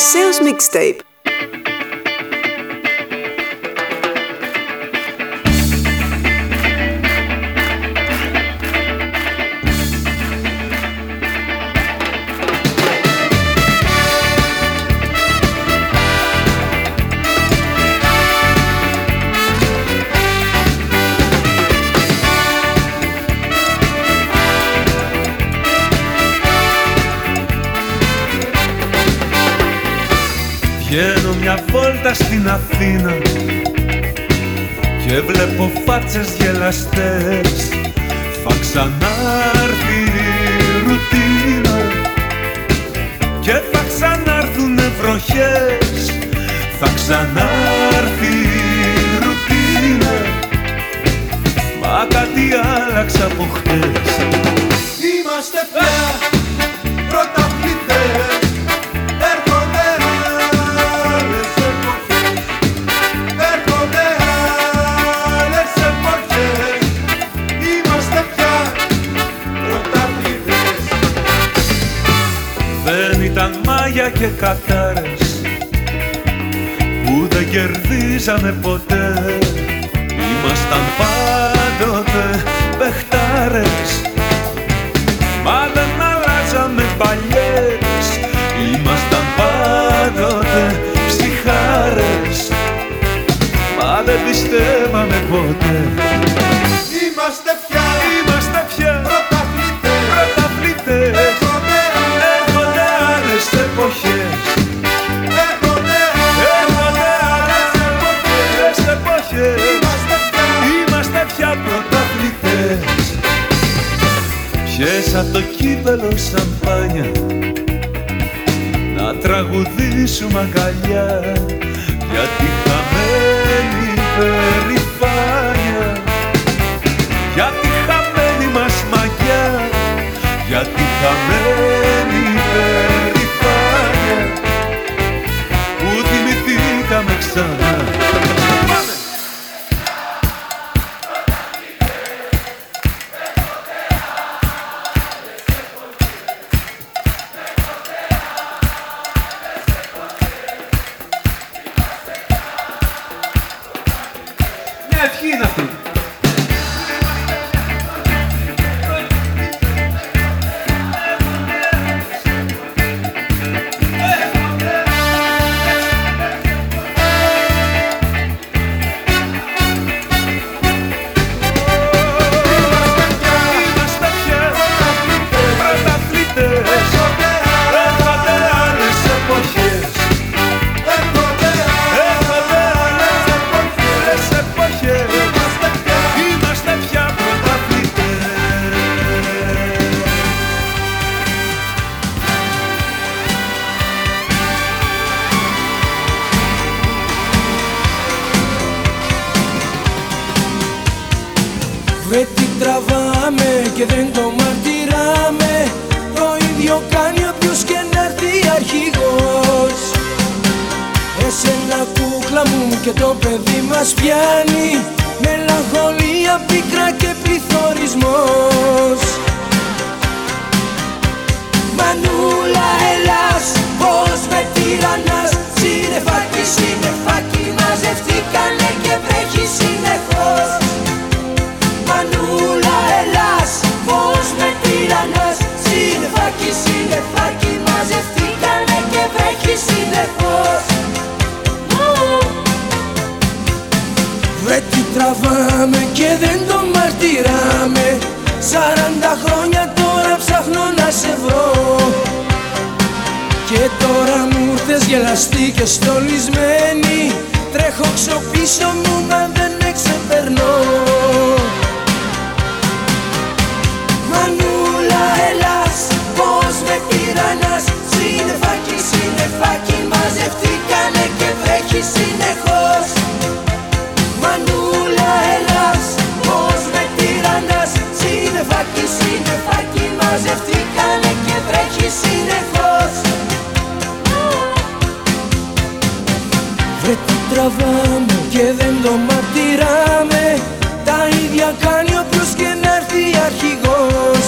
Sales Mixtape. Βόλτα στην Αθήνα. Και βλέπω φάτσες γελαστές. Θα ξανάρθει η ρουτίνα. Και θα ξανάρθουνε βροχές. Θα ξανάρθει η ρουτίνα. Μα κάτι άλλαξε από χτες και κατάρες που δεν κερδίζαμε ποτέ. Ήμασταν πάντοτε παιχτάρες Μα δεν αλλάζαμε παλιές. Ήμασταν πάντοτε ψυχάρες Μα δεν πιστεύαμε ποτέ σαμπάνια. Να τραγουδήσουμε αγκαλιά γελαστή και στολισμένη Τρέχω ξοπίσω μου να δεν με ξεπερνώ Μανούλα Ελλάς, πώς με τυραννάς Σύννεφάκι, σύννεφάκι μαζευτήκανε και βρέχει συνεχώς. Μανούλα Ελλάς, πώς με τυραννάς Σύννεφάκι, σύννεφάκι μαζευτήκανε και βρέχει συνεχώς τραβάμε και δεν το μαρτυράμε. Τα ίδια κάνει όποιος και να έρθει αρχηγός.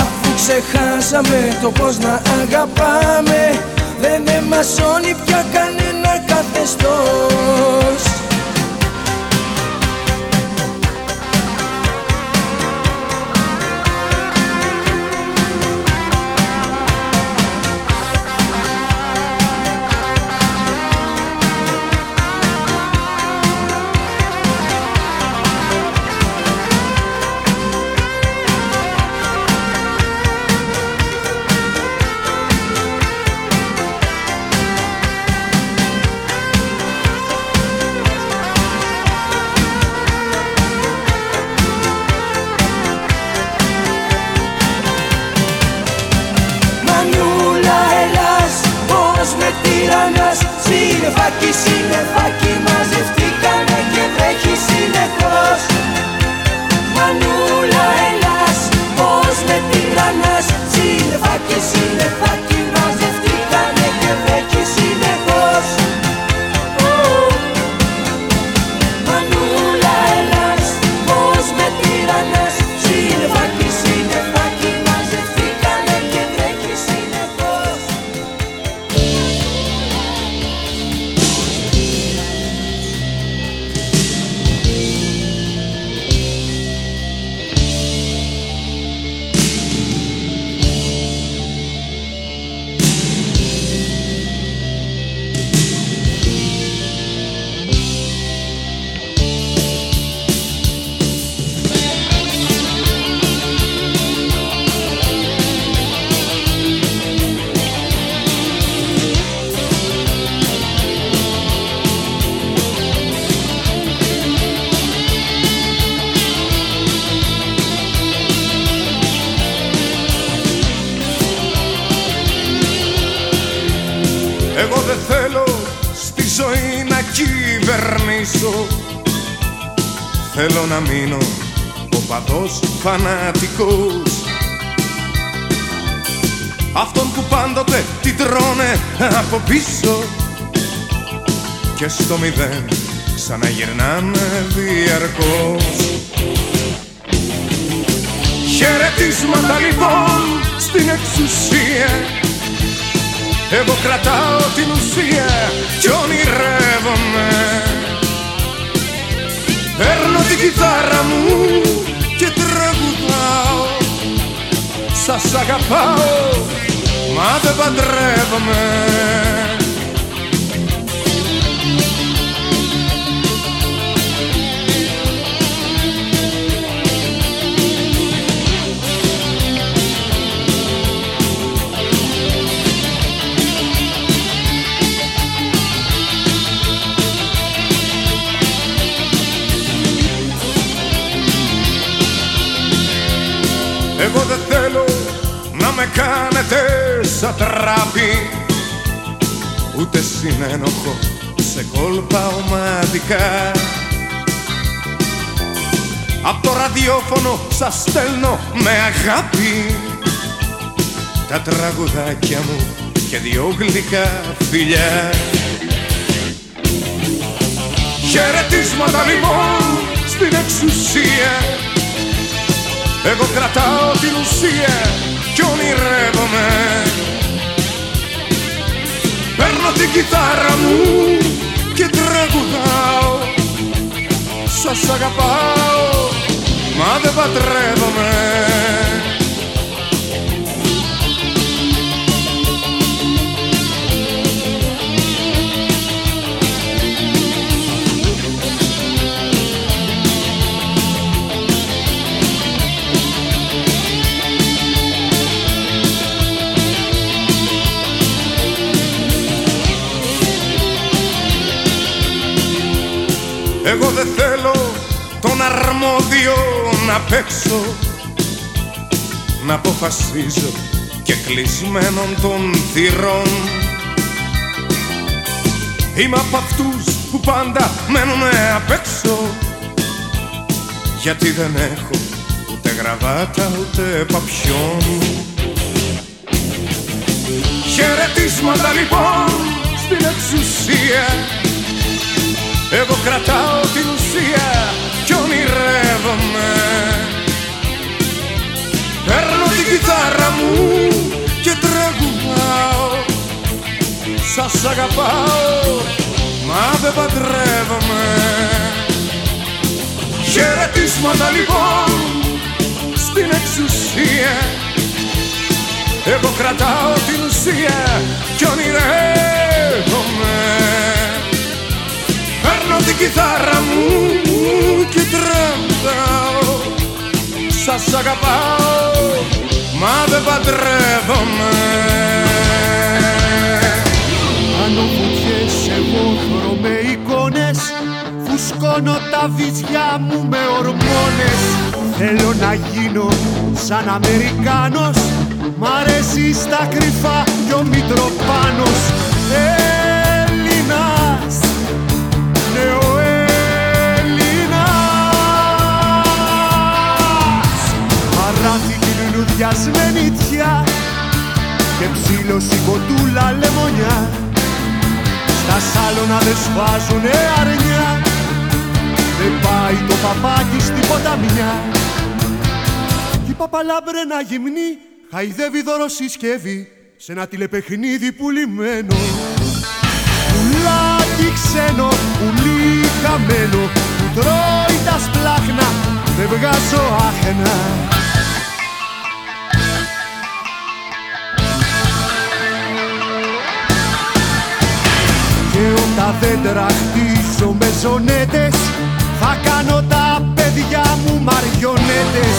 Αφού Ξεχάσαμε το πως να αγαπάμε Δεν εμασώνει πια κανένα καθεστώς Θέλω να μείνω. Ο παδός φανατικός. Αυτόν που πάντοτε την τρώνε από πίσω. Και στο μηδέν ξαναγυρνάνε διαρκώς. Χαιρετίσματα λοιπόν στην εξουσία. Εγώ κρατάω την ουσία κι ονειρεύομαι Παίρνω την κιθάρα μου και τραγουδάω. Σας αγαπάω μα δεν παντρεύομαι Εγώ δεν θέλω να με κάνετε σαν τράπη Ούτε συνένοχο σε κόλπα ομαδικά. Απ' το ραδιόφωνο σας στέλνω με αγάπη. Τα τραγουδάκια μου και δυο γλυκά φιλιά. Χαιρετίσματα λοιπόν στην εξουσία εγώ κρατάω την ουσία κι ονειρεύομαι. Παίρνω την κιθάρα μου και τραγουδάω. Σας αγαπάω μα δεν παντρεύομαι Εγώ δεν θέλω τον αρμόδιο να παίξω Να αποφασίζω και κλεισμένων των θυρών. Είμαι από αυτούς που πάντα μένουνε απ' έξω Γιατί δεν έχω ούτε γραβάτα ούτε παπιόν. Χαιρετίσματα λοιπόν στην εξουσία εγώ κρατάω την ουσία κι ονειρεύομαι. Παίρνω την κιθάρα μου και τραγουδάω Σας αγαπάω μα δεν παντρεύομαι. Χαιρετίσματα λοιπόν στην εξουσία. Εγώ κρατάω την ουσία κι ονειρεύομαι την κιθάρα μου και τρέμταω Σας αγαπάω μα δεν παντρεύομαι. Κάνω βουτιές εγώ με εικόνες Φουσκώνω τα βυζιά μου με ορμόνες. Θέλω να γίνω σαν Αμερικάνος Μ' αρέσει στα κρυφά κι ο Μητροπάνος. Έλληνας, νεοέλληνας Παράθηκη λουλουδιασμένη τιά και ψήλωση κοντούλα λεμονιά. Στα σάλωνα δεν σφάζουνε αρνιά. Δεν πάει το παπάκι στην ποταμιά. Κι η παπαλάμπρενα γυμνή χαϊδεύει δωροσυσκεύη σε ένα τηλεπαιχνίδι πουλημένο. Πουλάκι ξένο, πουλί χαμένο που τρώει τα σπλάχνα δεν βγάζω άχνα Και όταν δέντρα χτίζω με ζωνέτες Θα κάνω τα παιδιά μου μαριονέτες.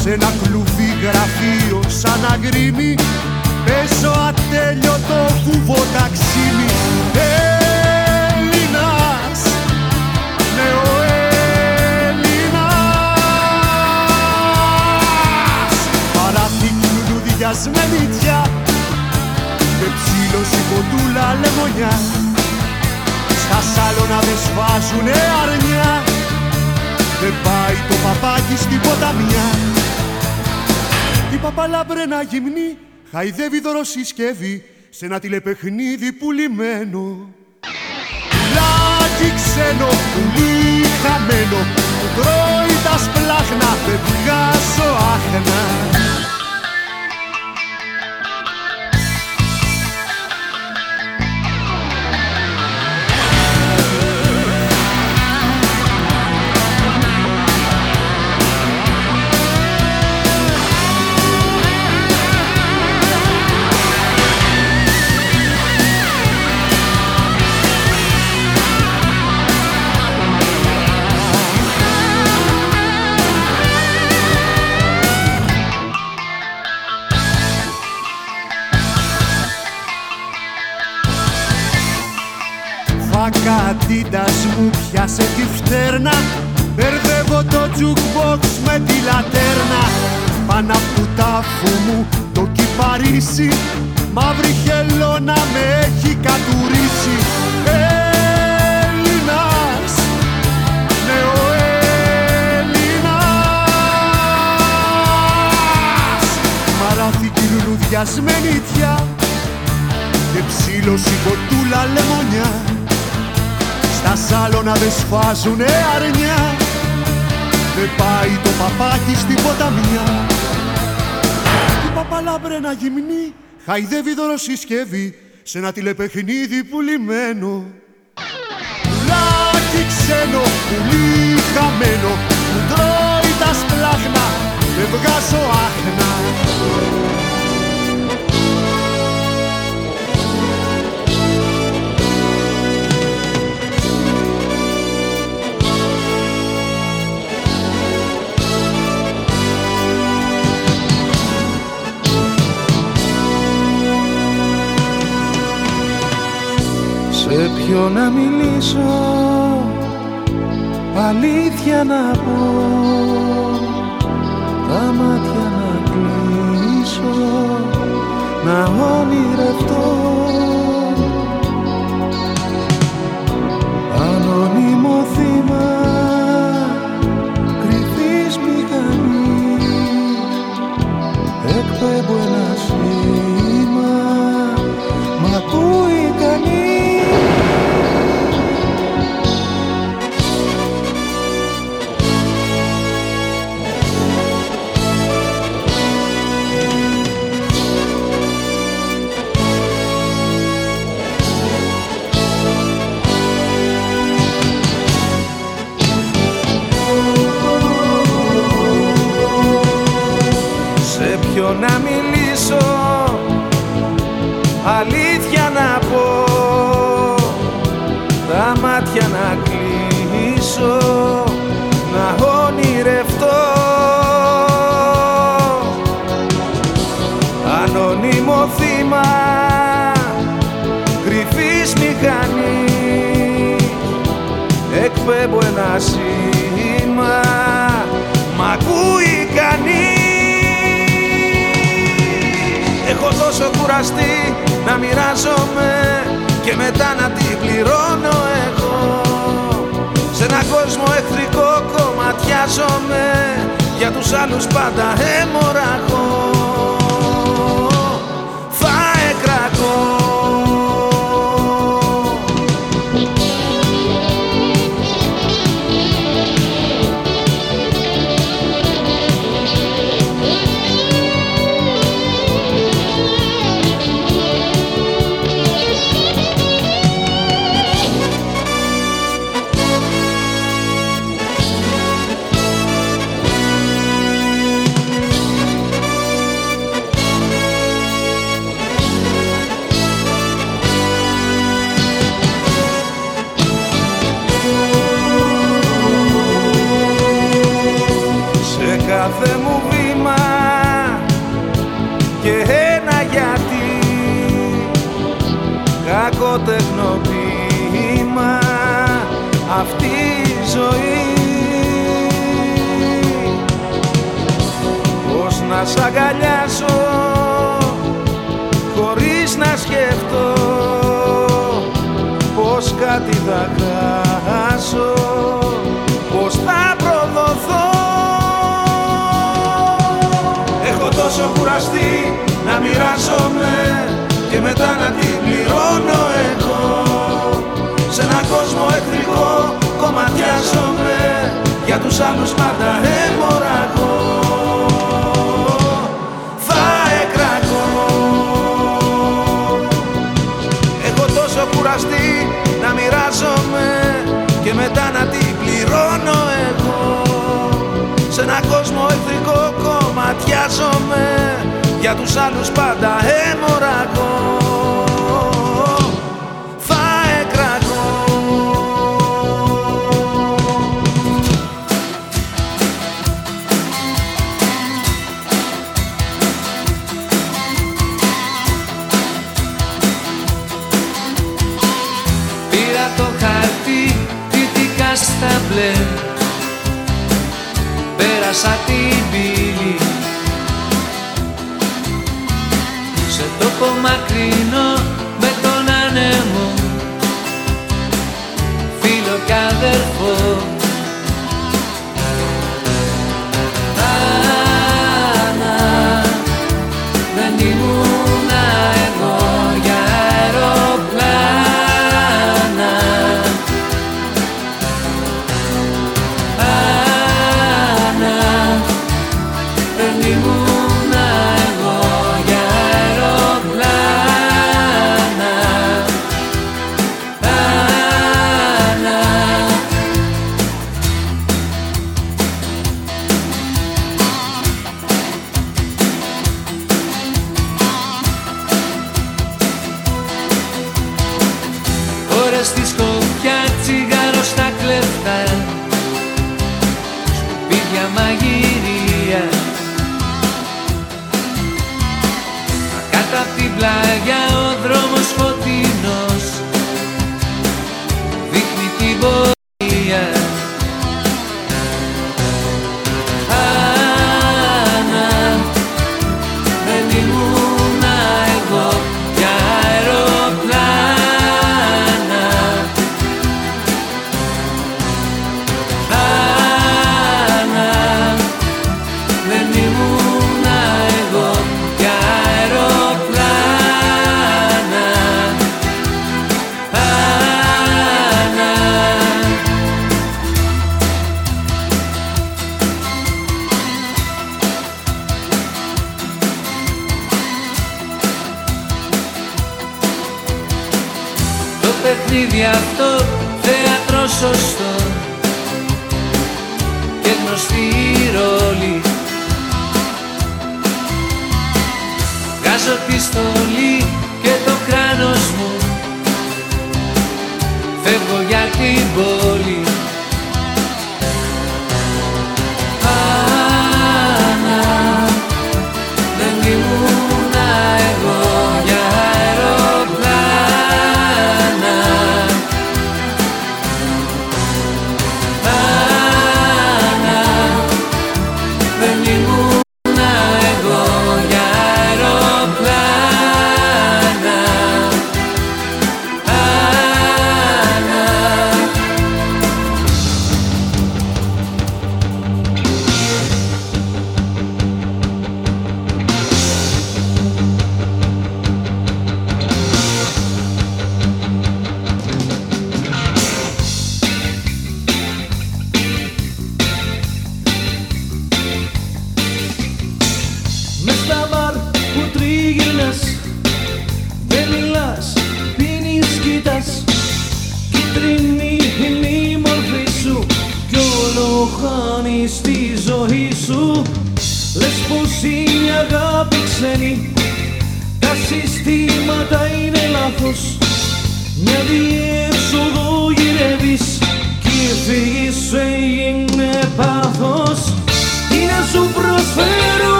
Σ' ένα κλουβί γραφείο σαν αγρίμι Παίζω ατέλειωτο κουβό ταξίμι λουλουδιασμένη τιά και ψήλωση κοντούλα λεμονιά. Στα σάλωνα δεν σφάζουνε αρνιά. Δεν πάει το παπάκι στην ποταμιά. Η παπαλάμπρενα γυμνή χαϊδεύει δωροσυσκεύη σε ένα τηλεπαιχνίδι πουλημένο Λάκι ξένο, πουλί χαμένο που τρώει τα σπλάχνα δεν βγάζω άχνα πιάσε τη φτέρνα. Μπερδεύω το jukebox με τη λατέρνα. Πάνω απ' του τάφου μου το κυπαρίσι. Μαύρη χελώνα με έχει κατουρίσει. Έλληνας, νεοέλληνας Μαράθηκη λουλουδιασμένη τιά και ψήλωση κοτούλα λεμονιά στα σάλωνα δεν σφάζουνε αρνιά. Δεν πάει το παπάκι στην ποταμιά. Η παπαλάμπρενα γυμνή χαϊδεύει δωροσυσκεύη σε ένα τηλεπαιχνίδι πουλημένο Πουλάκι ξένο, πουλί χαμένο που τρώει τα σπλάχνα δεν βγάζω άχνα Σε ποιο να μιλήσω Αλήθεια να πω. Τα μάτια να κλείσω Να όνειρευτώ αλήθεια να πω τα μάτια να κλείσω να ονειρευτώ. Ανώνυμο θύμα κρυφής μηχανή. Εκπέμπω ένα σήμα μ' ακούει κανείς. Έχω τόσο κουραστεί να μοιράζομαι και μετά να την πληρώνω εγώ. Σε ένα κόσμο εχθρικό κομματιάζομαι για τους άλλους πάντα έμοραγώ θα εκρακώ να σ' αγκαλιάσω χωρίς να σκεφτώ πως κάτι θα χάσω πως θα προδοθώ. Έχω τόσο κουραστεί να μοιράζομαι και μετά να την πληρώνω εγώ. Σε έναν κόσμο εχθρικό κομματιάζομαι για τους άλλους πάντα έμοραγώ κόσμο εχθρικό κομματιάζομαι. Για τους άλλους πάντα έμοραγώ Σε τόπο μακρινό με τον άνεμο. Φίλο κι αδερφό δεν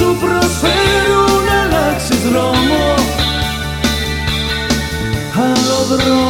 σου προσφέρουν αλλάξεις δρόμο. Άλλο δρόμο.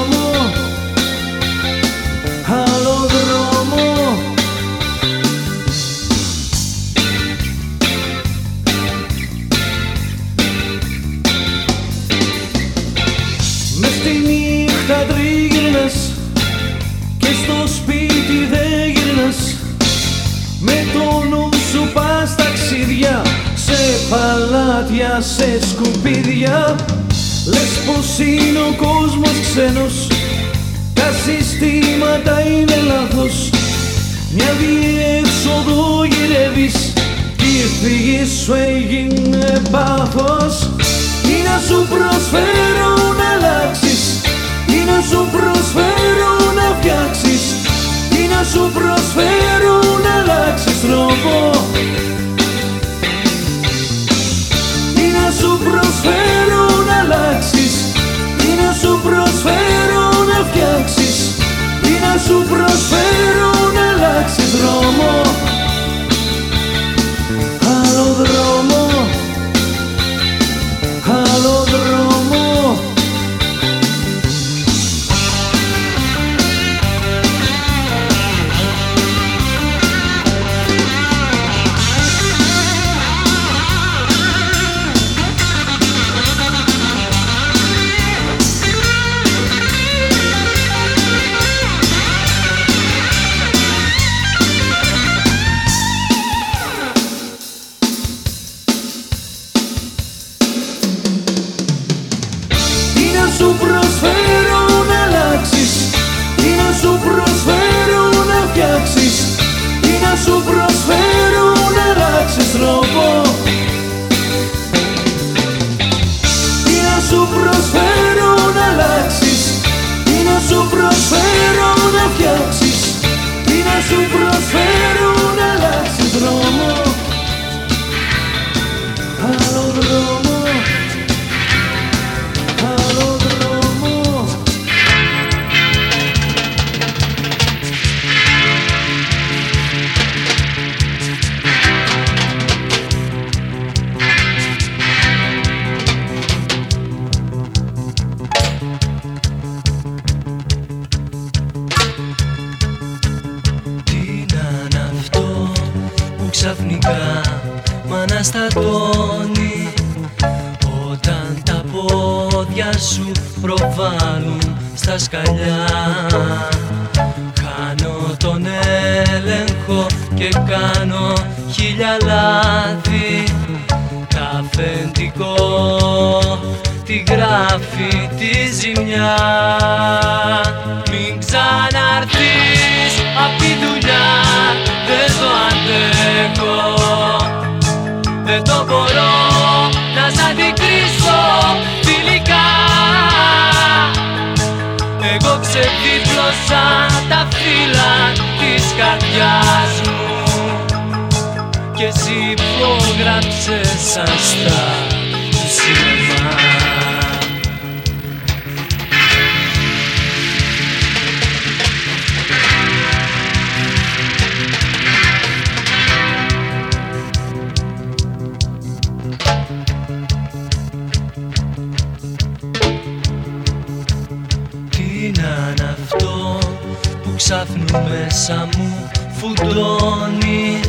αναστατώνει όταν τα πόδια σου προβάλλουν στα σκαλιά Κάνω τον έλεγχο και κάνω χίλια λάθη. Τα αφεντικό τη γράφει τη ζημιά. Μην ξαναρθείς απ' τη δουλειά δεν το αντέχω. Δεν το μπορώ να σ' αντικρίσω φιλικά. Εγώ ξεβίδωσα τα φύλλα της καρδιάς μου Και εσύ υπόγραψες σαν μέσα μου φουντώνει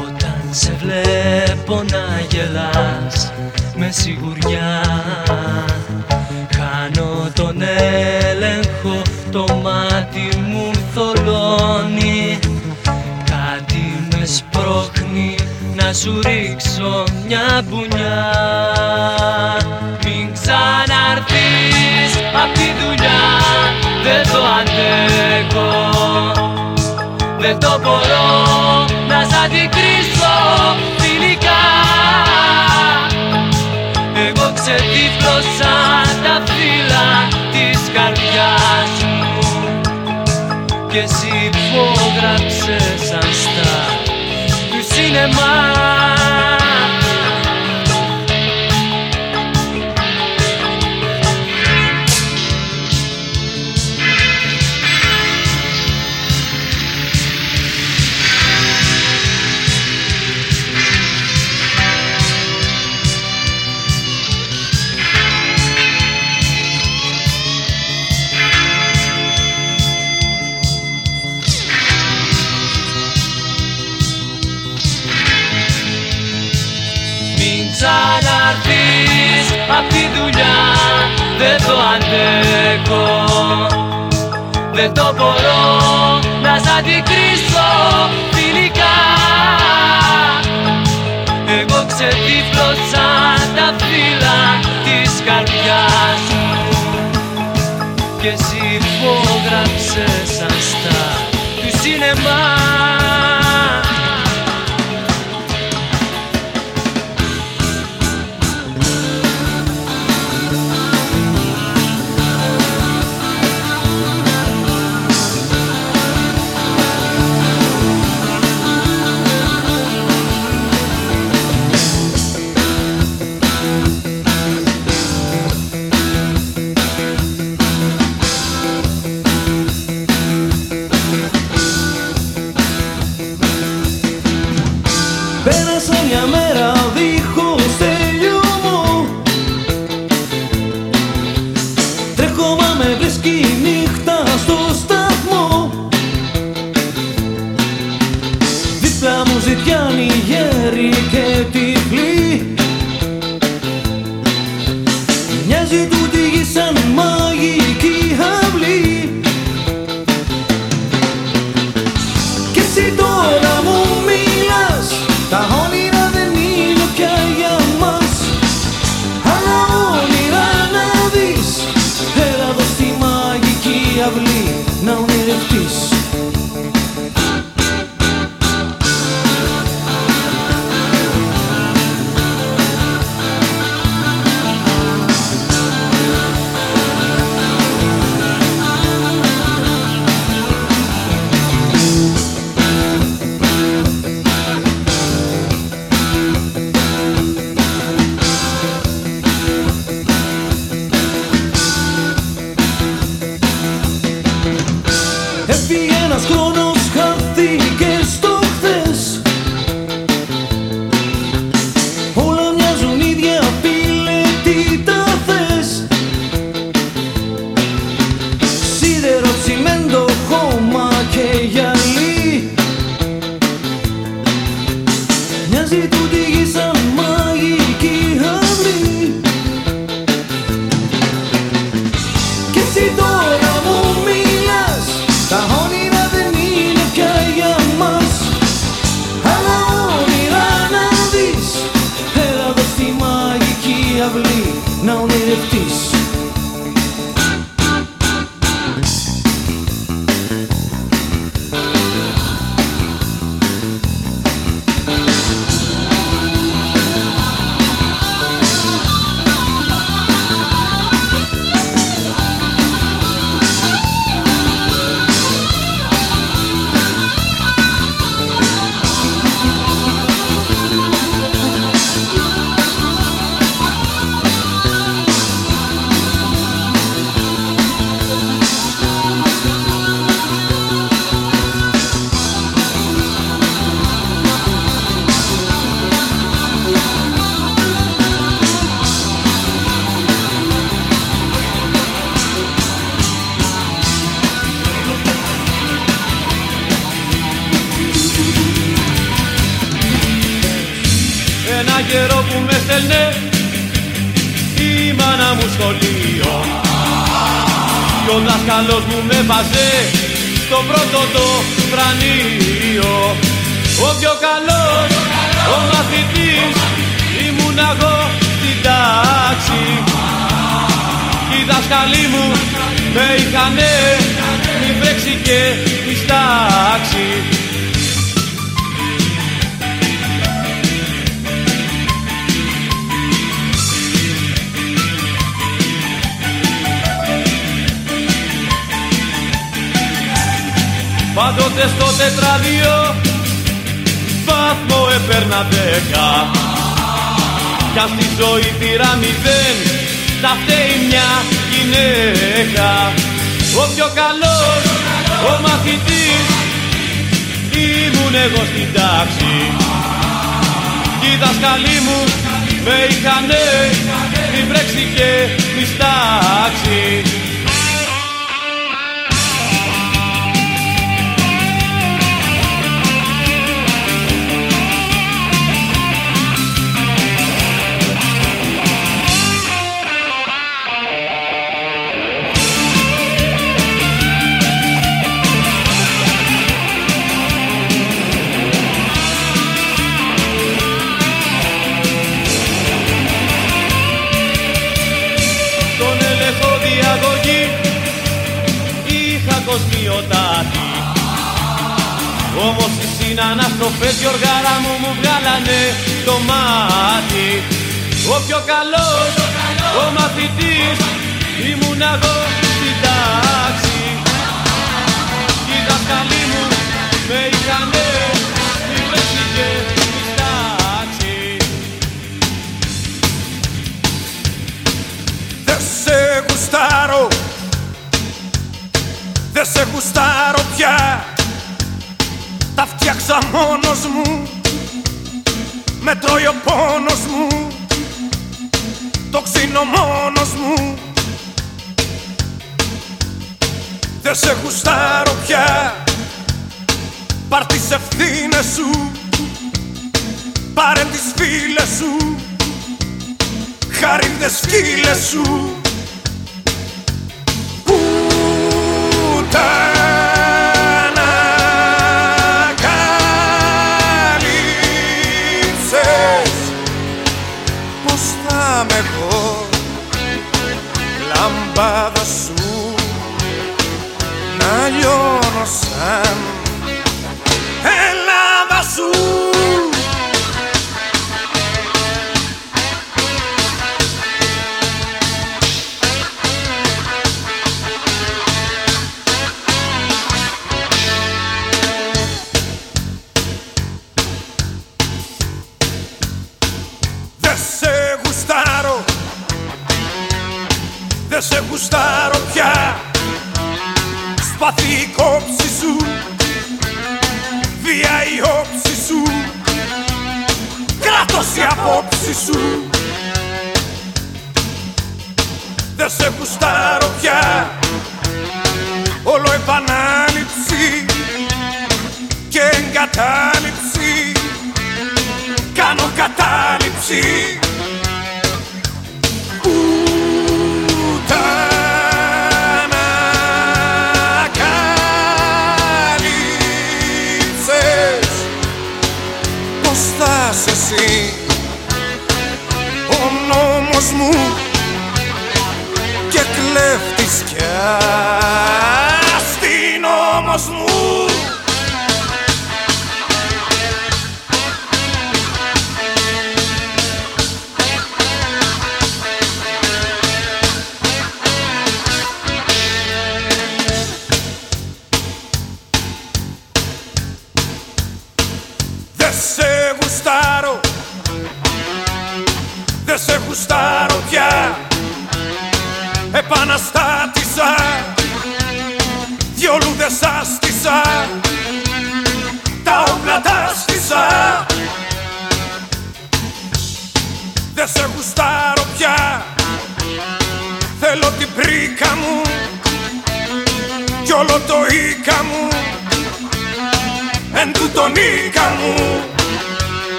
Όταν σε βλέπω να γελάς με σιγουριά. Χάνω τον έλεγχο, το μάτι μου θολώνει. Κάτι με σπρώχνει να σου ρίξω μια μπουνιά. Μην ξαναρθείς απ' τη δουλειά Δεν το αντέχω. Δεν το μπορώ να σ' αντικρίσω φιλικά. Εγώ ξεδίπλωσα τα φύλλα της καρδιάς μου. Και εσύ υπόγραψες σαν στα του σινεμά απ' τη δουλειά Δεν το αντέχω. Δεν το μπορώ να σ' αντικρίσω φιλικά. Εγώ ξεδίπλωσα τα φύλλα της καρδιάς μου. Και εσύ υπόγραψες καλός, ο μαθήτη ήμουν εγώ στην τάξη. Κι οι μου με είχανε υπέτσι και της τάξης. Δεν σε γουστάρω, δεν σε γουστάρω πια. Τα φτιάξα μόνος μου. Με τρώει ο μου το ξύνω μου. Δεν σε γουστάρω πια. Πάρ' τις ευθύνες σου. Πάρε τις φίλες σου. Χαρίδες σκύλες σου. κατάληψη. Κάνω κατάληψη. Πώς θα είσαι εσύ; Ο νόμος μου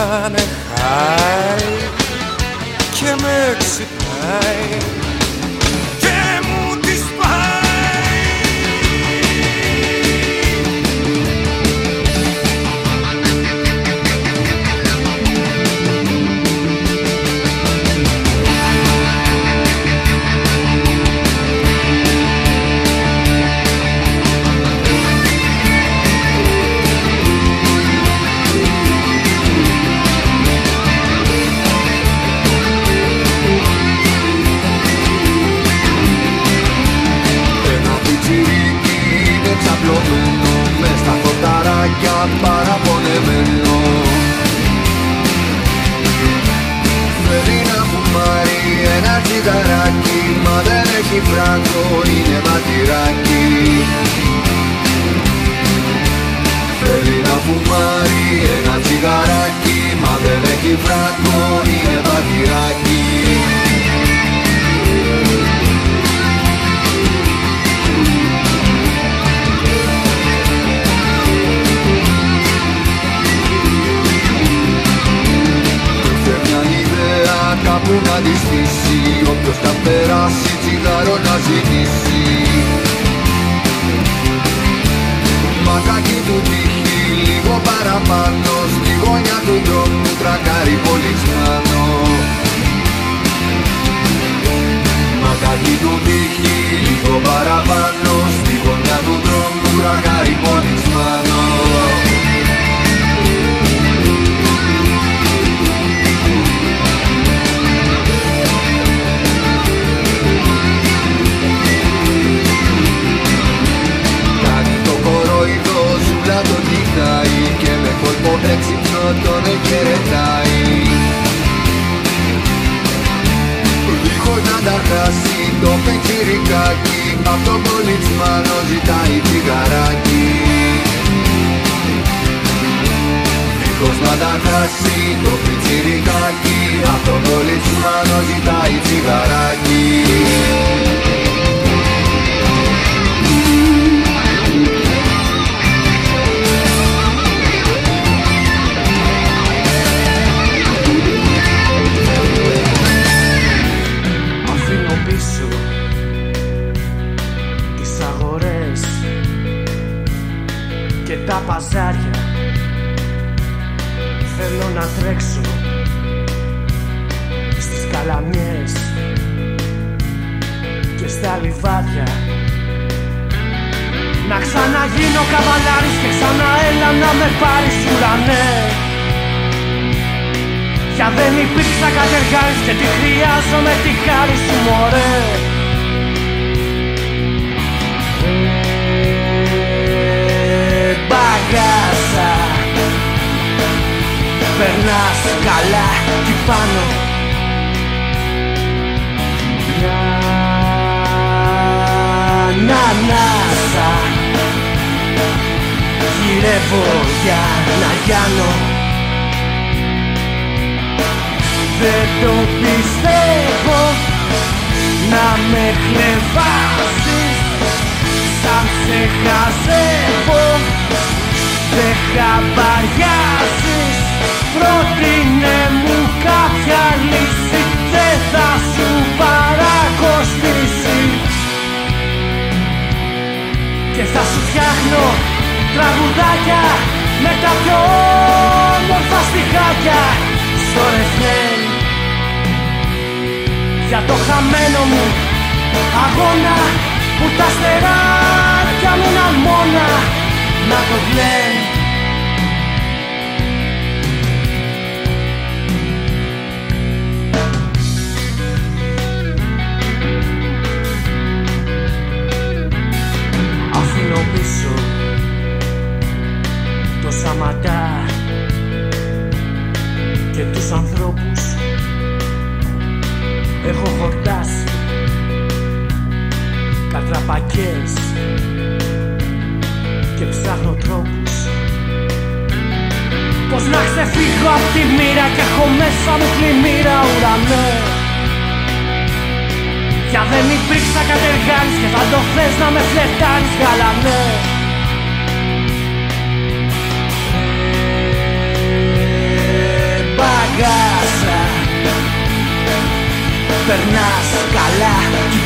ήτανε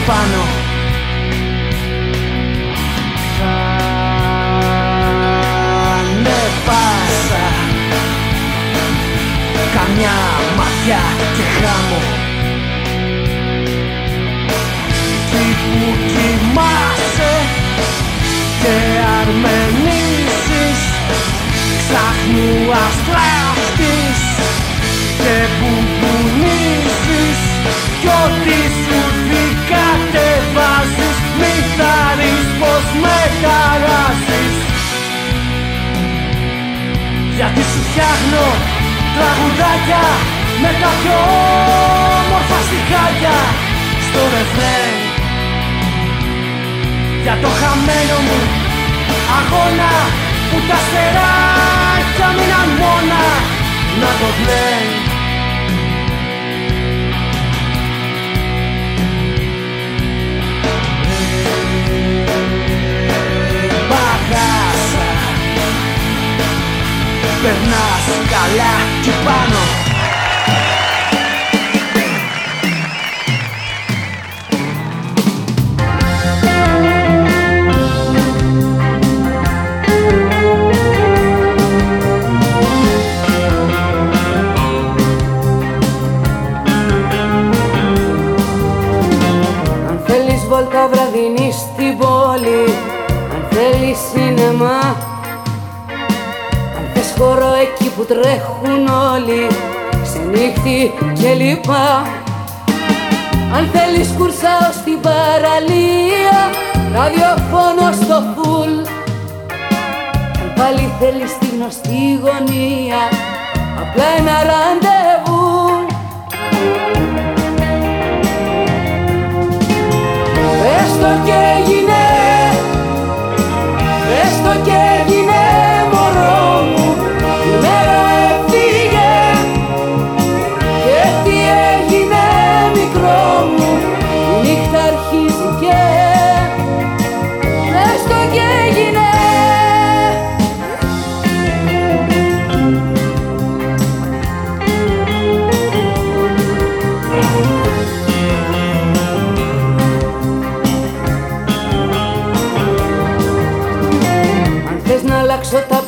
εκεί πάνω Ανεβάσα Καμιά ματιά και χάμω Εκεί που κοιμάσαι και αρμενήσεις. Ψάχνου αστράφτης Γιατί σου φτιάχνω τραγουδάκια με τα πιο όμορφα στιχάκια. Στο ρεφρέν Για το χαμένο μου αγώνα που τα στεράκια μείναν μόνα να το βλέπει Περνάς καλά κι πάνω. Αν θέλεις βόλτα βραδινή στην πόλη Αν θέλεις σινεμά που τρέχουν όλοι Ξενύχτη και λοιπά Αν θέλεις κουρσάω στην παραλία Ραδιοφώνο στο φουλ. Αν πάλι θέλεις τη γνωστή γωνία Απλά ένα ραντεβού. Έστω και έγινε,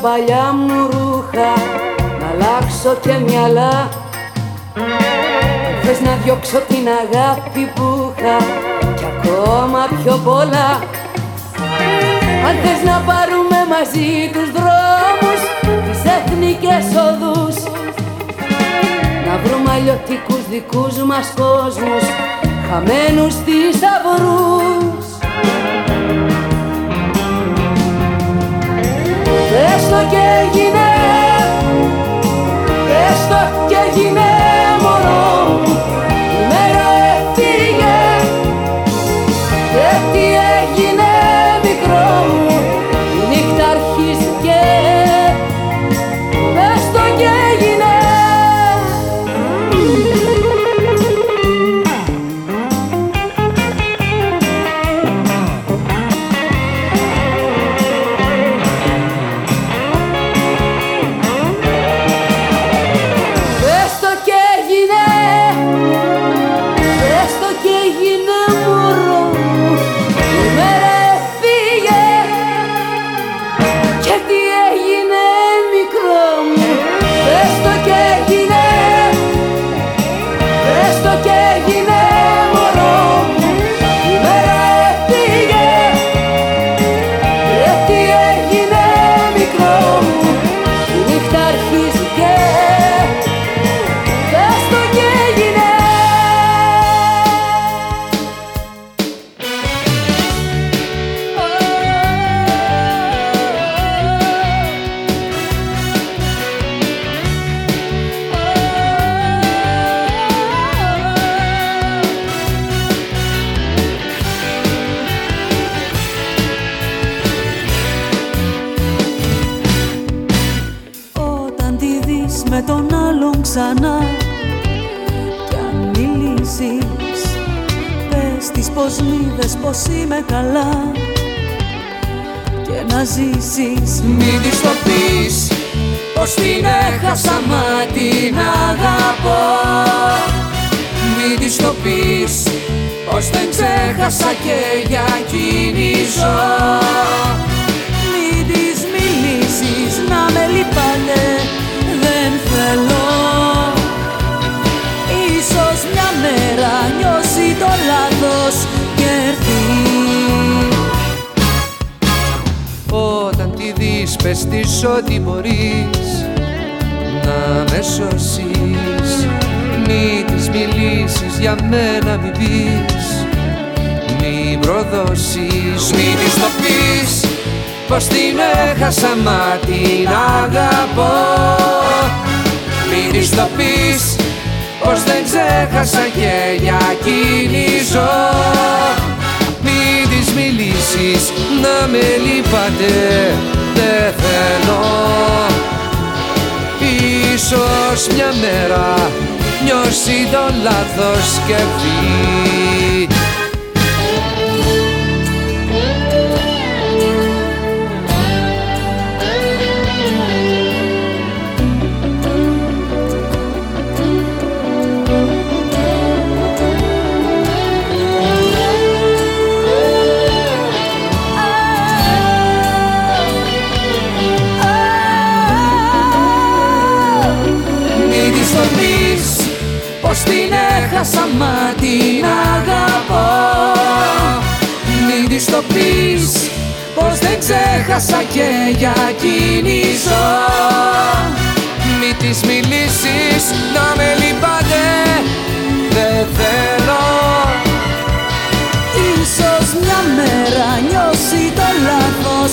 παλιά μου ρούχα Να αλλάξω και μυαλά. Αν θες να διώξω την αγάπη που είχα Κι ακόμα πιο πολλά. Αν θες να πάρουμε μαζί τους δρόμους Τις εθνικές οδούς. Να βρούμε αλλιωτικούς δικούς μας κόσμους Χαμένους θησαυρούς Έστω και έγινε, έστω καλά Και να ζήσεις. Μην της το πεις πως την έχασα μα την αγαπώ. Μην της το πεις πως δεν ξέχασα και για εκείνη ζω. Μην της μιλήσεις να με λυπάνε δεν θέλω. Ίσως μια μέρα νιώσει το λάθος Όταν τη δεις πες της ότι μπορείς. Να με σώσεις Μη της μιλήσεις για μένα μη πεις. Μη προδώσεις Μη της το πεις. Πως την έχασα μα την αγαπώ. Μη της το πεις πως δεν ξέχασα και για εκείνη ζω Μη της μιλήσεις να με λυπάτε δεν θέλω. Ίσως μια μέρα νιώσει το λάθος και φύγει την έχασα μα την αγαπώ. Μην της το πεις πως δεν ξέχασα και για εκείνη ζω. Μην της μιλήσεις να με λυπάτε δεν θέλω. Ίσως μια μέρα νιώσει το λάθος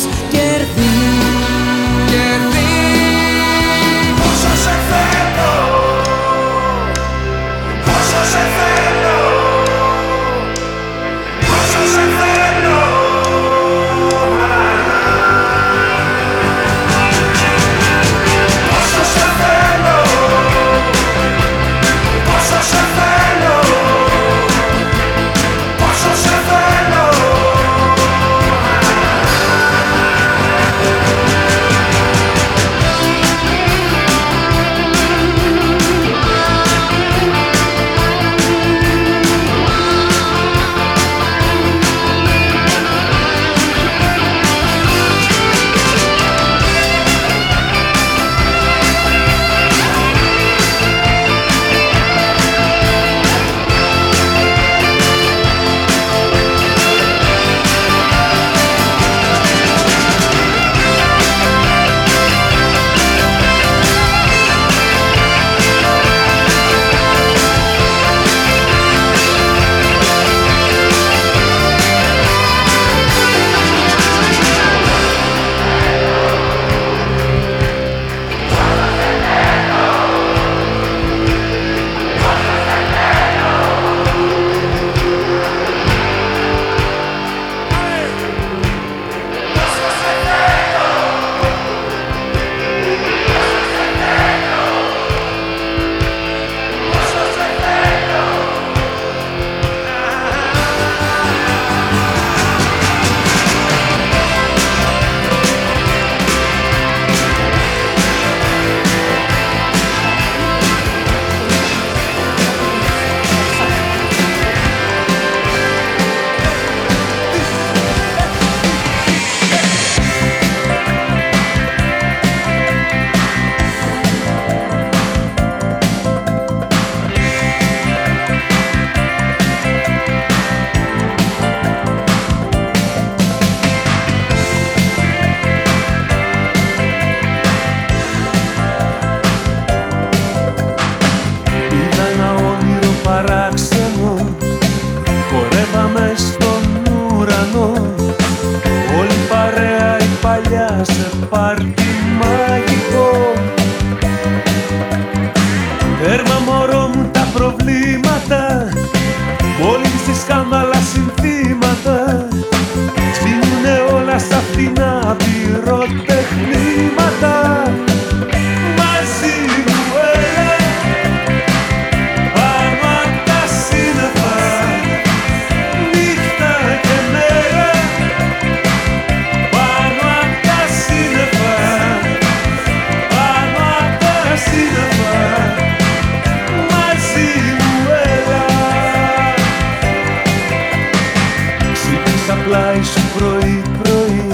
σου πρωί πρωί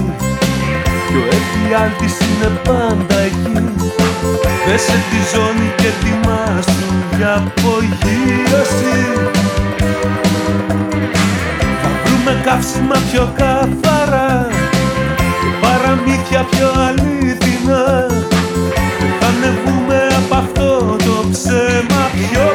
Κι ο έφιαν είναι πάντα εκεί Πέσε τη ζώνη και ετοιμάσου για απογείωση. Θα βρούμε καύσιμα πιο καθαρά Και παραμύθια πιο αλήθινα Θα ανεβούμε από αυτό το ψέμα πιο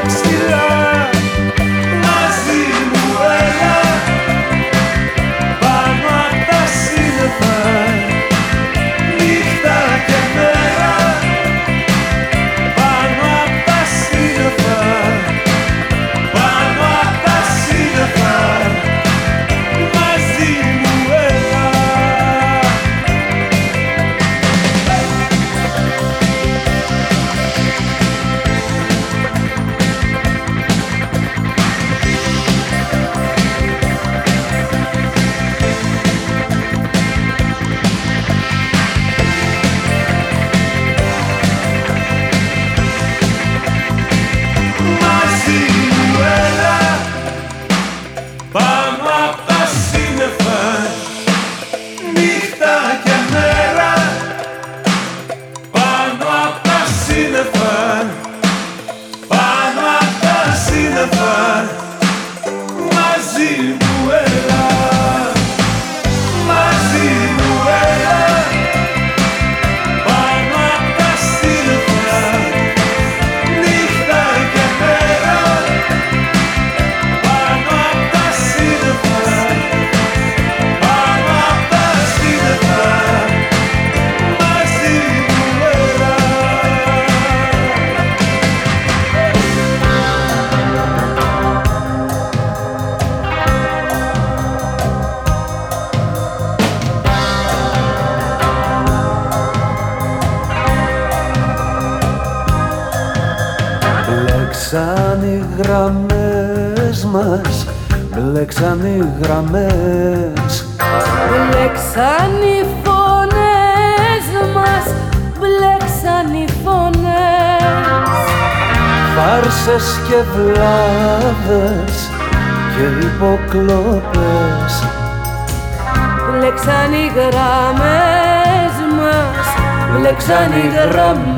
ξανηγραμμές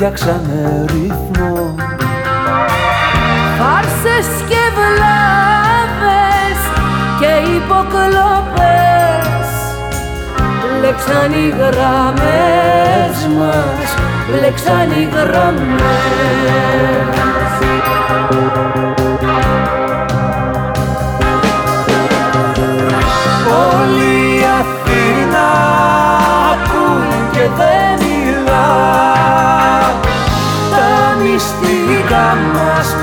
φτιάξανε ρυθμό. Φάρσες και βλάβες και υποκλοπές Λέξαν οι γραμμές μας, λέξαν οι γραμμές. Όλοι Αθήνα ακούν και δεν γλυκά μας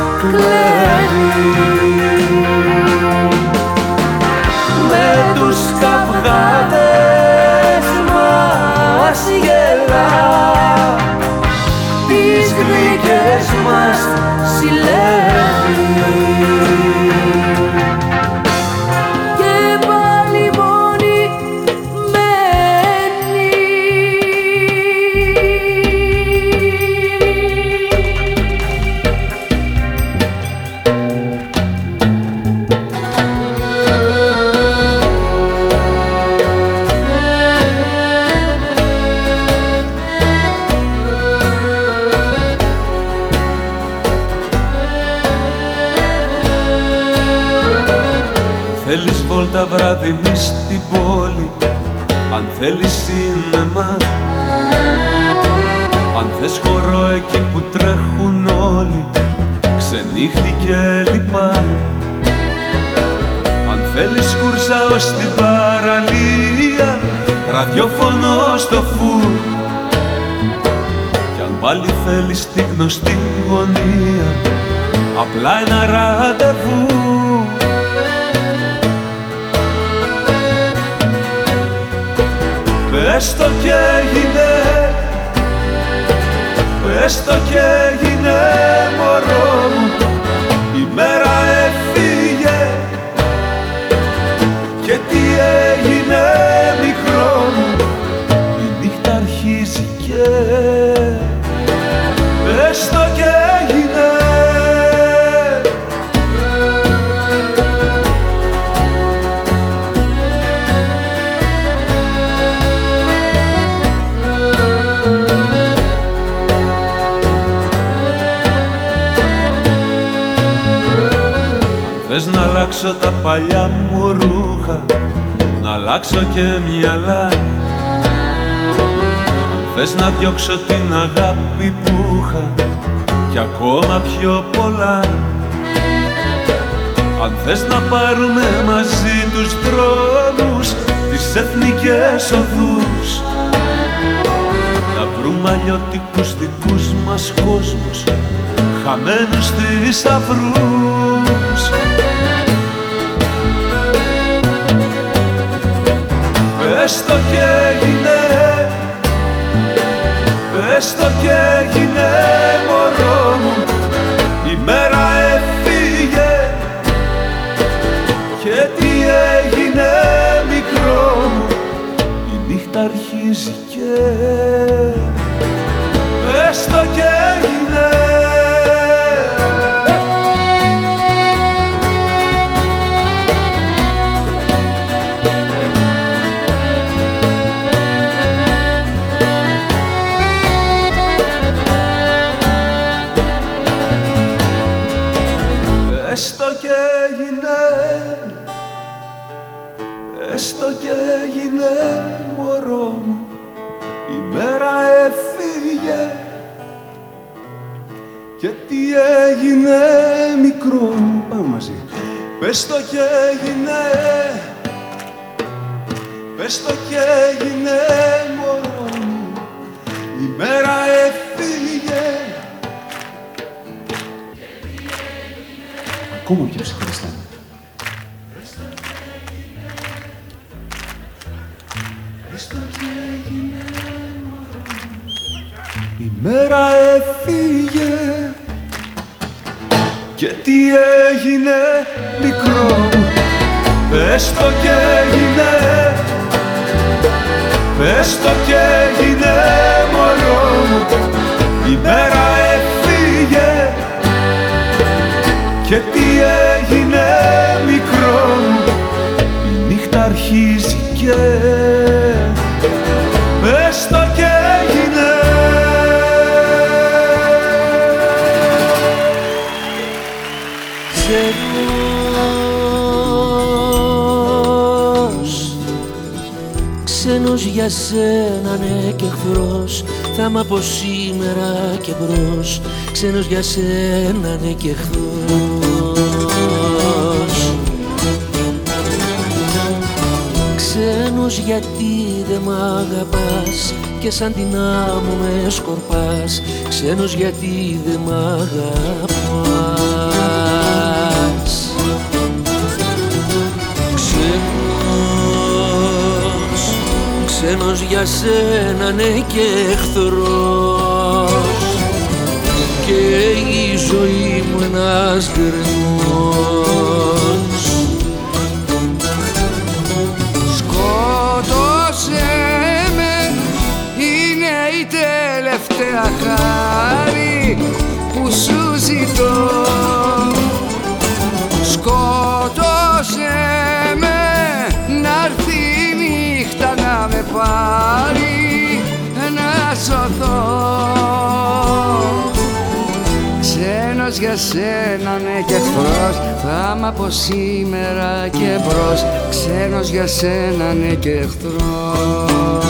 βόλτα βράδυ μη στην πόλη Αν θέλεις σίνεμα Αν θες χορό εκεί που τρέχουν όλοι Ξενύχτη και λοιπά Αν θέλεις κουρσάω στην παραλία Ραδιόφωνο στο φουρ Κι αν πάλι θέλεις τη γνωστή γωνία Απλά ένα ραντεβού Πες το και έγινε Πες το και έγινε μωρό μου αλλάξω τα παλιά μου ρούχα Να αλλάξω και μυαλά. Θες να διώξω την αγάπη που είχα Κι ακόμα πιο πολλά. Αν θες να πάρουμε μαζί τους δρόμους Τις εθνικές οδούς. Να βρούμε αλλιώτικους δικούς μας κόσμους Χαμένους θησαυρούς Πες το και έγινε Πες το και έγινε μωρό μου. Η μέρα έφυγε. Και τι έγινε μικρό μου. Η νύχτα αρχίζει και Πες το και έγινε Και τι έγινε μικρό μου Πάμε μαζί. Πες το και έγινε. Πες το και έγινε μωρό μου. Η μέρα έφυγε. Ακόμα πιο ξεχωριστά. Η μέρα έφυγε Και τι έγινε μικρό μου Πες το και έγινε. Πες το και έγινε μωρό μου Η μέρα έφυγε. Και τι έγινε μικρό μου Η νύχτα αρχίζει και για σένα ναι και εχθρός. Θα είμαι από σήμερα και μπρος. Ξένος για σένα ναι και εχθρός. Ξένος γιατί δεν μ' αγαπάς Και σαν την άμμο με σκορπάς. Ξένος γιατί δεν μ' αγαπάς Ξένος για σένα ναι και εχθρός. Και η ζωή μου ένας γκρεμός Σκότωσέ με Είναι η τελευταία χάρη πάρει να σωθώ Ξένος Ξένος για σένα ναι και εχθρός Θα είμαι από σήμερα και μπρος. Ξένος για σένα ναι και εχθρός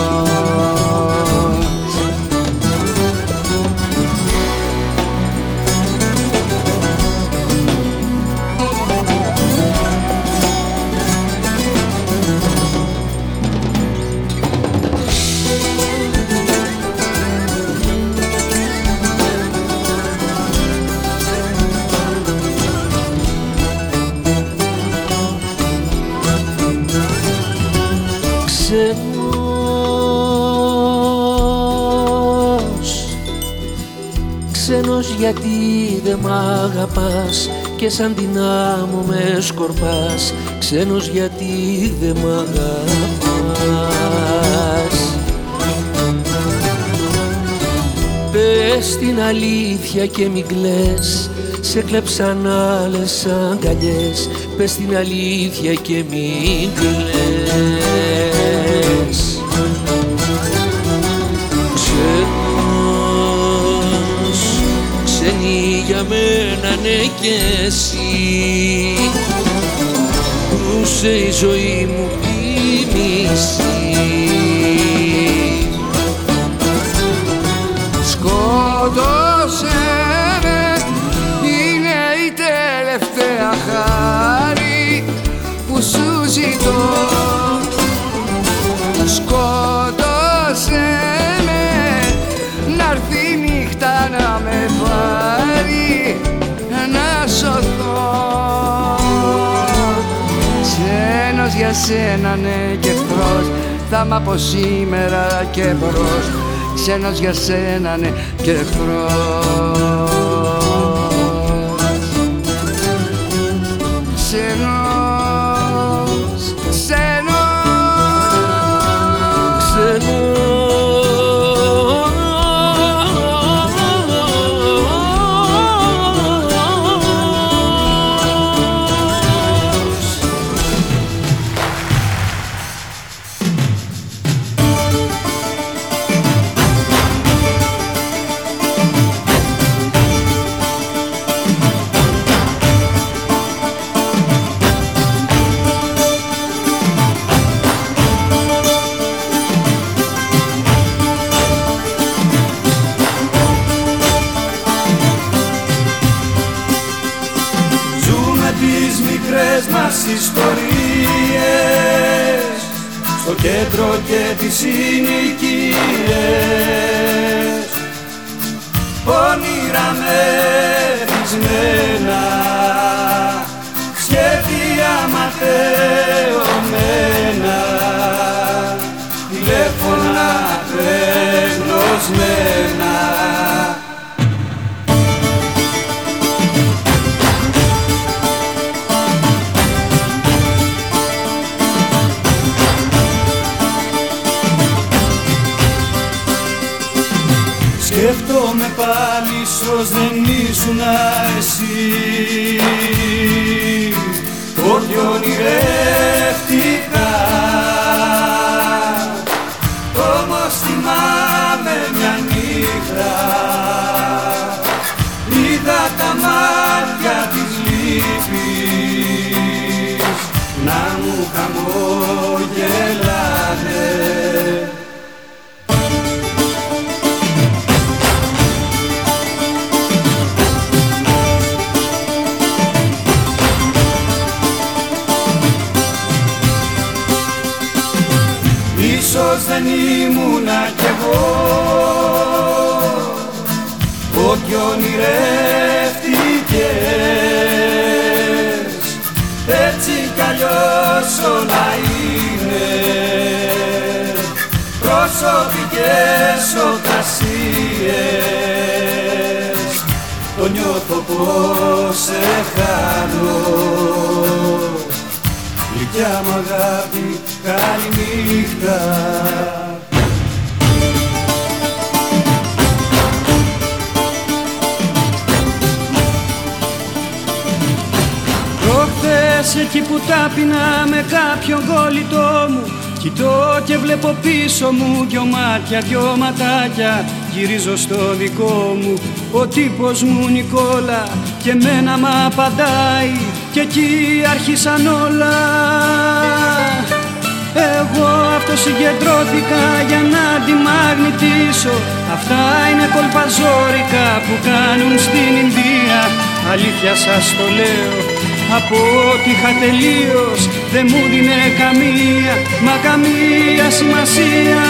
αγαπάς και σαν την άμμο με σκορπάς Ξένος γιατί δεν μ' αγαπάς. Πες την αλήθεια και μην κλαις Σε κλέψαν άλλες αγκαλιές. Πες την αλήθεια και μην κλαις για μένα ναι και εσύ. Που σε η ζωή μου η μισή Σκότωσε με Είναι η τελευταία χάρη που σου ζητώ Ξένος για σένα ναι και εχθρός Θα είμαι από σήμερα και μπρος. Ξένος για σένα ναι και εχθρός μας ιστορίες Στο κέντρο και τις συνοικίες. Όνειρα μεθυσμένα Σχέδια ματαιωμένα. Τηλέφωνα απεγνωσμένα πάλι σως δεν ήσουν εσύ. Ό,τι ονειρεύτηκα. Όμως θυμάμαι μια νύχτα. Είδα τα μάτια της λύπης. Να μου χαμογελάνε ονειρεύτηκες Έτσι κι αλλιώς όλα είναι. Προσωπικές οκασίες Το νιώθω πως σε χάνω. Γλυκιά μου αγάπη, καληνύχτα εκεί που τάπινα με κάποιον κολλητό μου. Κοιτώ και βλέπω πίσω μου δυο μάτια, δυο ματάκια. Γυρίζω στο δικό μου. Ο τύπος μου Νικόλα Και μένα μ' απαντάει. Και εκεί άρχισαν όλα. Εγώ αυτοσυγκεντρώθηκα για να τη μαγνητήσω Αυτά είναι κολπαζόρικα που κάνουν στην Ινδία. Αλήθεια σας το λέω από ό,τι είχα τελείως Δεν μου δίνε καμία, μα καμία σημασία.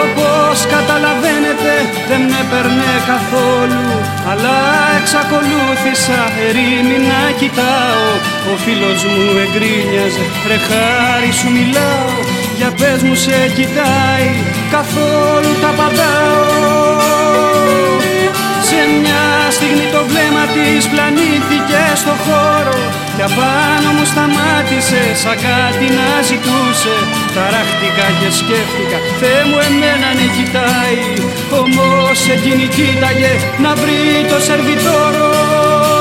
Όπως καταλαβαίνετε δεν με παίρνε καθόλου Αλλά εξακολούθησα ερήμη να κοιτάω. Ο φίλος μου εγκρίνιαζε ρε χάρη σου μιλάω Για πες μου σε κοιτάει καθόλου τα παντάω σε μια στιγμή το βλέμμα της πλανήθηκε στο χώρο. Και απάνω μου σταμάτησε σαν κάτι να ζητούσε. Ταράχτηκα και σκέφτηκα Θεέ μου εμένα ναι κοιτάει. Όμως εκείνη κοίταγε να βρει το σερβιτόρο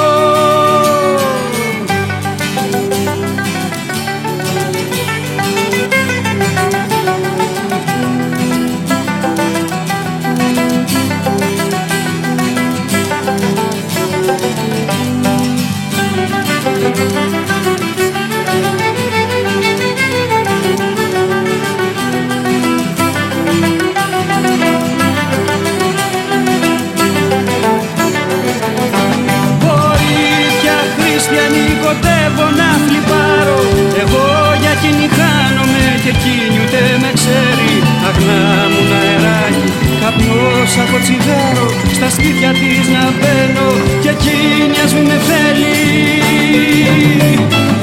εκείνη χάνομαι και εκείνη ούτε με ξέρει. Αγνά μου να αεράκι καπνός από τσιγάρο Στα σπίτια της να μπαίνω και εκείνη ας μην με θέλει.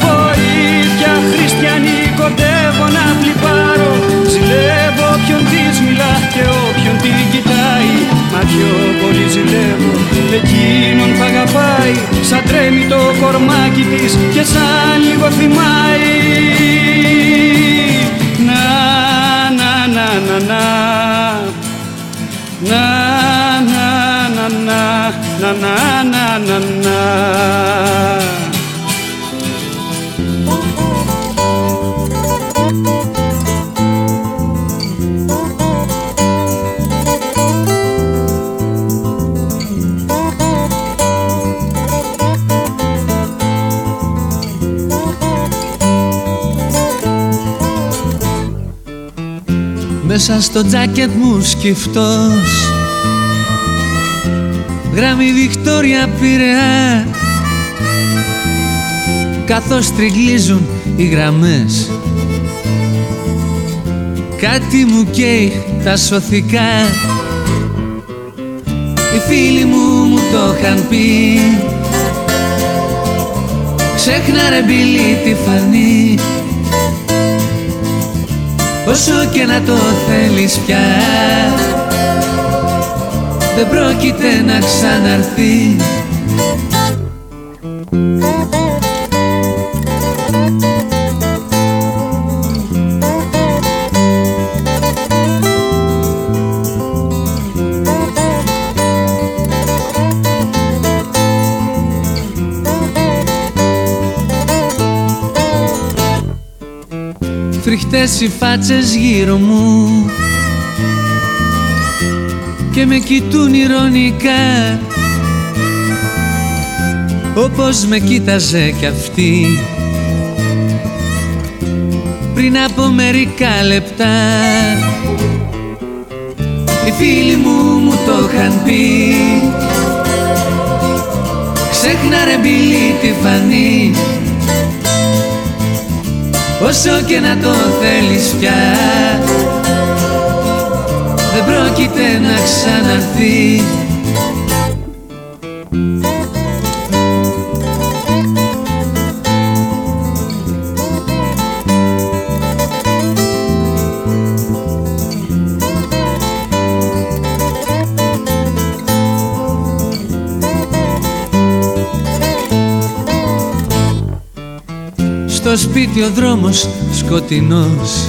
Βοήθεια χριστιανή κοντεύω να φλιπάρω Ζηλεύω όποιον της μιλά και όποιον την κοιτάει. Μα πιο πολύ ζηλεύω εκείνον που αγαπάει. Σαν τρέμει το κορμάκι της και σαν λίγο θυμάει. Να, να, να, να, να Να, να, να, να, να, να, να Μέσα στο τζάκετ μου σκυφτός Γράμμι Βικτόρια Πειραιά Καθώς τριγλίζουν οι γραμμές. Κάτι μου καίει τα σωθικά. Οι φίλοι μου μου το είχαν πει. Ξέχνα ρε μπιλί τη φανή. Όσο και να το θέλεις πια Δεν πρόκειται να ξαναρθεί. Φρικτές οι φάτσες γύρω μου Και με κοιτούν ηρωνικά. Όπως με κοίταζε κι αυτή. Πριν από μερικά λεπτά. Οι φίλοι μου μου το είχαν πει. Ξέχνα ρε μπιλί τη φανή. Όσο και να το θέλεις πια Δεν πρόκειται να ξαναρθεί. Στο σπίτι ο δρόμος σκοτεινός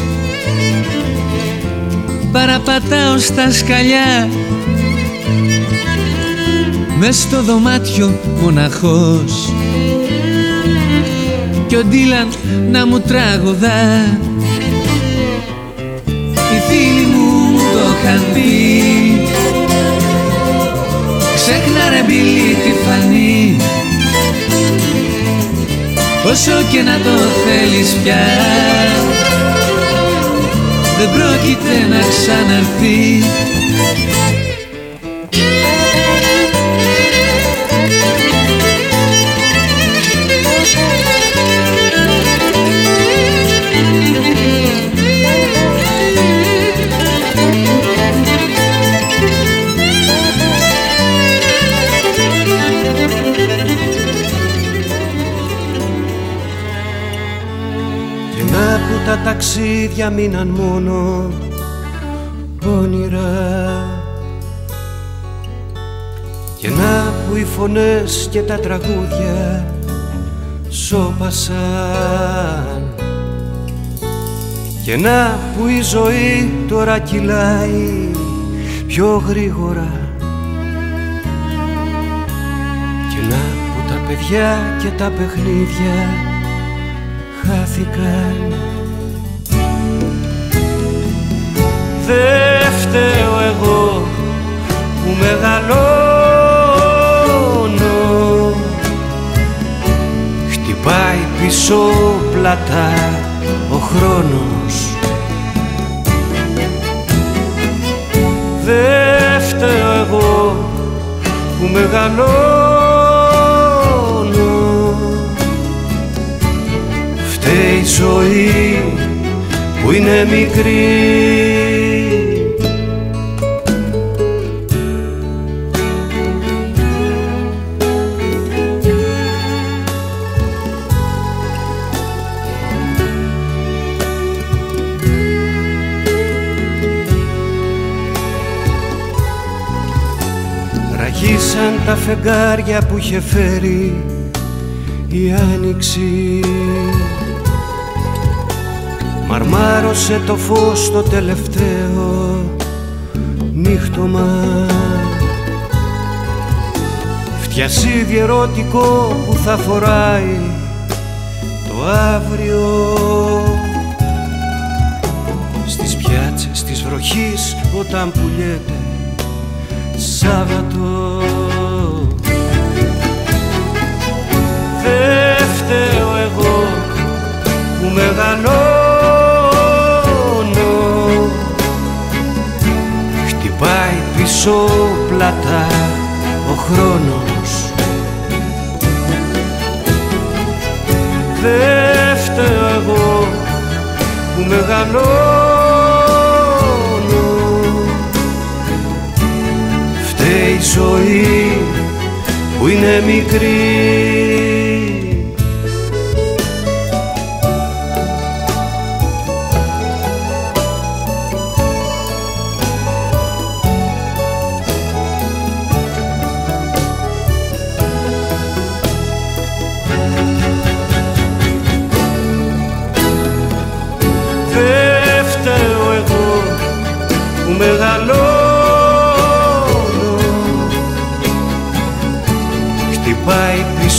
Παραπατάω στα σκαλιά. Μες στο δωμάτιο μοναχός. Κι ο Ντίλαν να μου τραγουδά. Οι φίλοι μου μου το είχαν πει. Ξέχνα ρε μπιλί τη φανή. Όσο και να το θέλεις πια Δεν πρόκειται να ξαναρθεί ταξίδια μείναν μόνο όνειρα. Και να που οι φωνές και τα τραγούδια σώπασαν. Και να που η ζωή τώρα κυλάει πιο γρήγορα. Και να που τα παιδιά και τα παιχνίδια χάθηκαν Δεν φταίω εγώ που μεγαλώνω. Χτυπάει πίσω πλατά ο χρόνος. Δεν φταίω εγώ που μεγαλώνω. Φταίει η ζωή που είναι μικρή τα φεγγάρια που είχε φέρει η άνοιξη. Μαρμάρωσε το φως το τελευταίο νύχτωμα Φτιασίδι ερωτικό που θα φοράει το αύριο. Στις πιάτσες της βροχής όταν πουλιέται Σάββατο Δεν φταίω εγώ που μεγαλώνω. Χτυπάει πίσω πλατά ο χρόνος. Δεν φταίω εγώ που μεγαλώνω. Φταίει η ζωή που είναι μικρή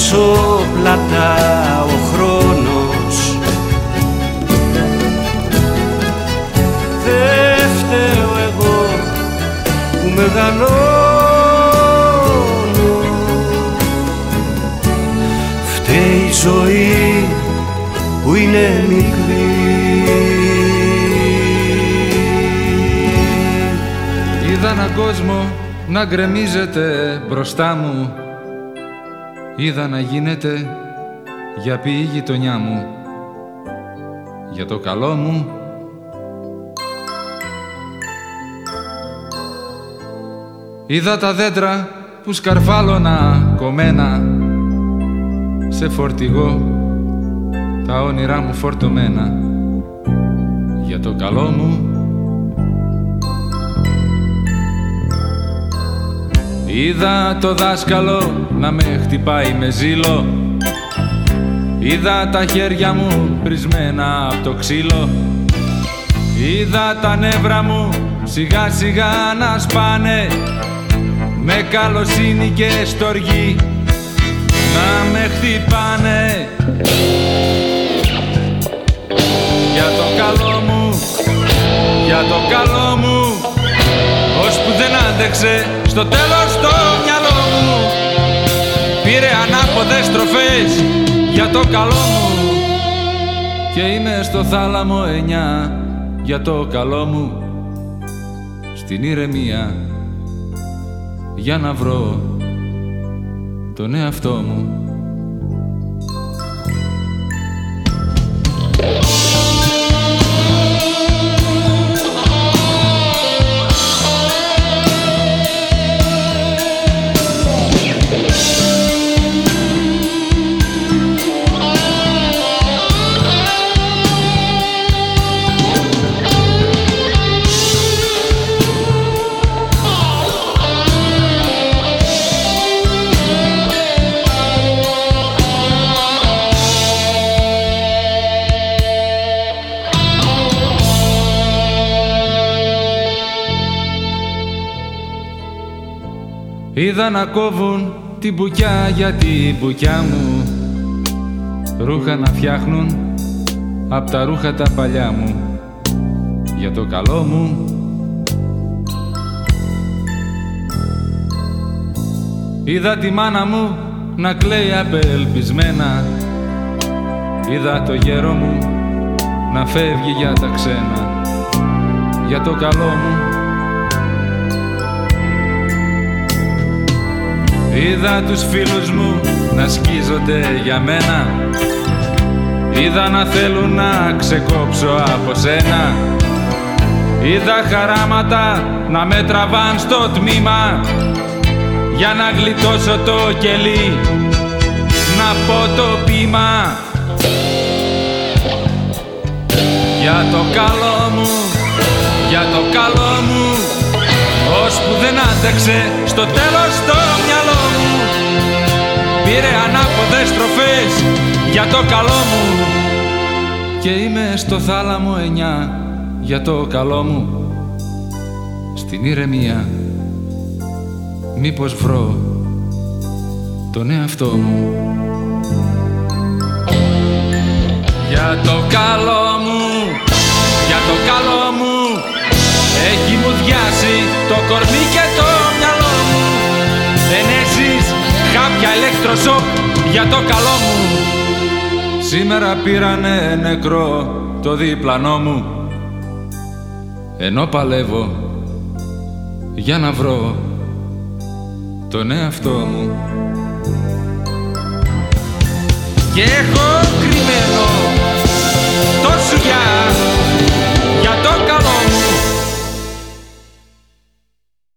Χτυπάει πίσω πλατά ο χρόνος. Δεν φταίω εγώ που μεγαλώνω. Φταίει η ζωή που είναι μικρή. Είδα έναν κόσμο να γκρεμίζεται μπροστά μου Είδα να γίνεται για ποιη γειτονιά μου. Για το καλό μου. Είδα τα δέντρα που σκαρφάλωνα κομμένα Σε φορτηγό τα όνειρά μου φορτωμένα. Για το καλό μου Είδα το δάσκαλο να με χτυπάει με ζήλο. Είδα τα χέρια μου πρισμένα από το ξύλο. Είδα τα νεύρα μου σιγά σιγά να σπάνε. Με καλοσύνη και στοργή να με χτυπάνε. Για το καλό μου, για το καλό μου άντεξε στο τέλος το μυαλό μου Πήρε ανάποδες στροφές για το καλό μου. Και είμαι στο θάλαμο εννιά για το καλό μου. Στην ηρεμία για να βρω τον εαυτό μου Είδα να κόβουν την μπουκιά για την μπουκιά μου. Ρούχα να φτιάχνουν απ' τα ρούχα τα παλιά μου. Για το καλό μου. Είδα τη μάνα μου να κλαίει απελπισμένα. Είδα το γέρο μου να φεύγει για τα ξένα. Για το καλό μου Είδα τους φίλους μου να σκίζονται για μένα. Είδα να θέλουν να ξεκόψω από σένα. Είδα χαράματα να με τραβάν στο τμήμα. Για να γλιτώσω το κελί Να πω το πείμα. Για το καλό μου, για το καλό μου Ώσπου δεν άντεξε στο τέλος το μυαλό μου Πήρε ανάποδες στροφές για το καλό μου. Και είμαι στο θάλαμο εννιά για το καλό μου. Στην ηρεμία μήπως βρω τον εαυτό μου. Για το καλό μου, για το καλό μου. Έχει μου διάσει το κορμί και το μυαλό μου. Δεν έχεις κάποια ηλεκτροσόκ για το καλό μου. Σήμερα πήρανε νεκρό το διπλανό μου. Ενώ παλεύω για να βρω τον εαυτό μου. Και έχω κρυμμένο το σουγιά για το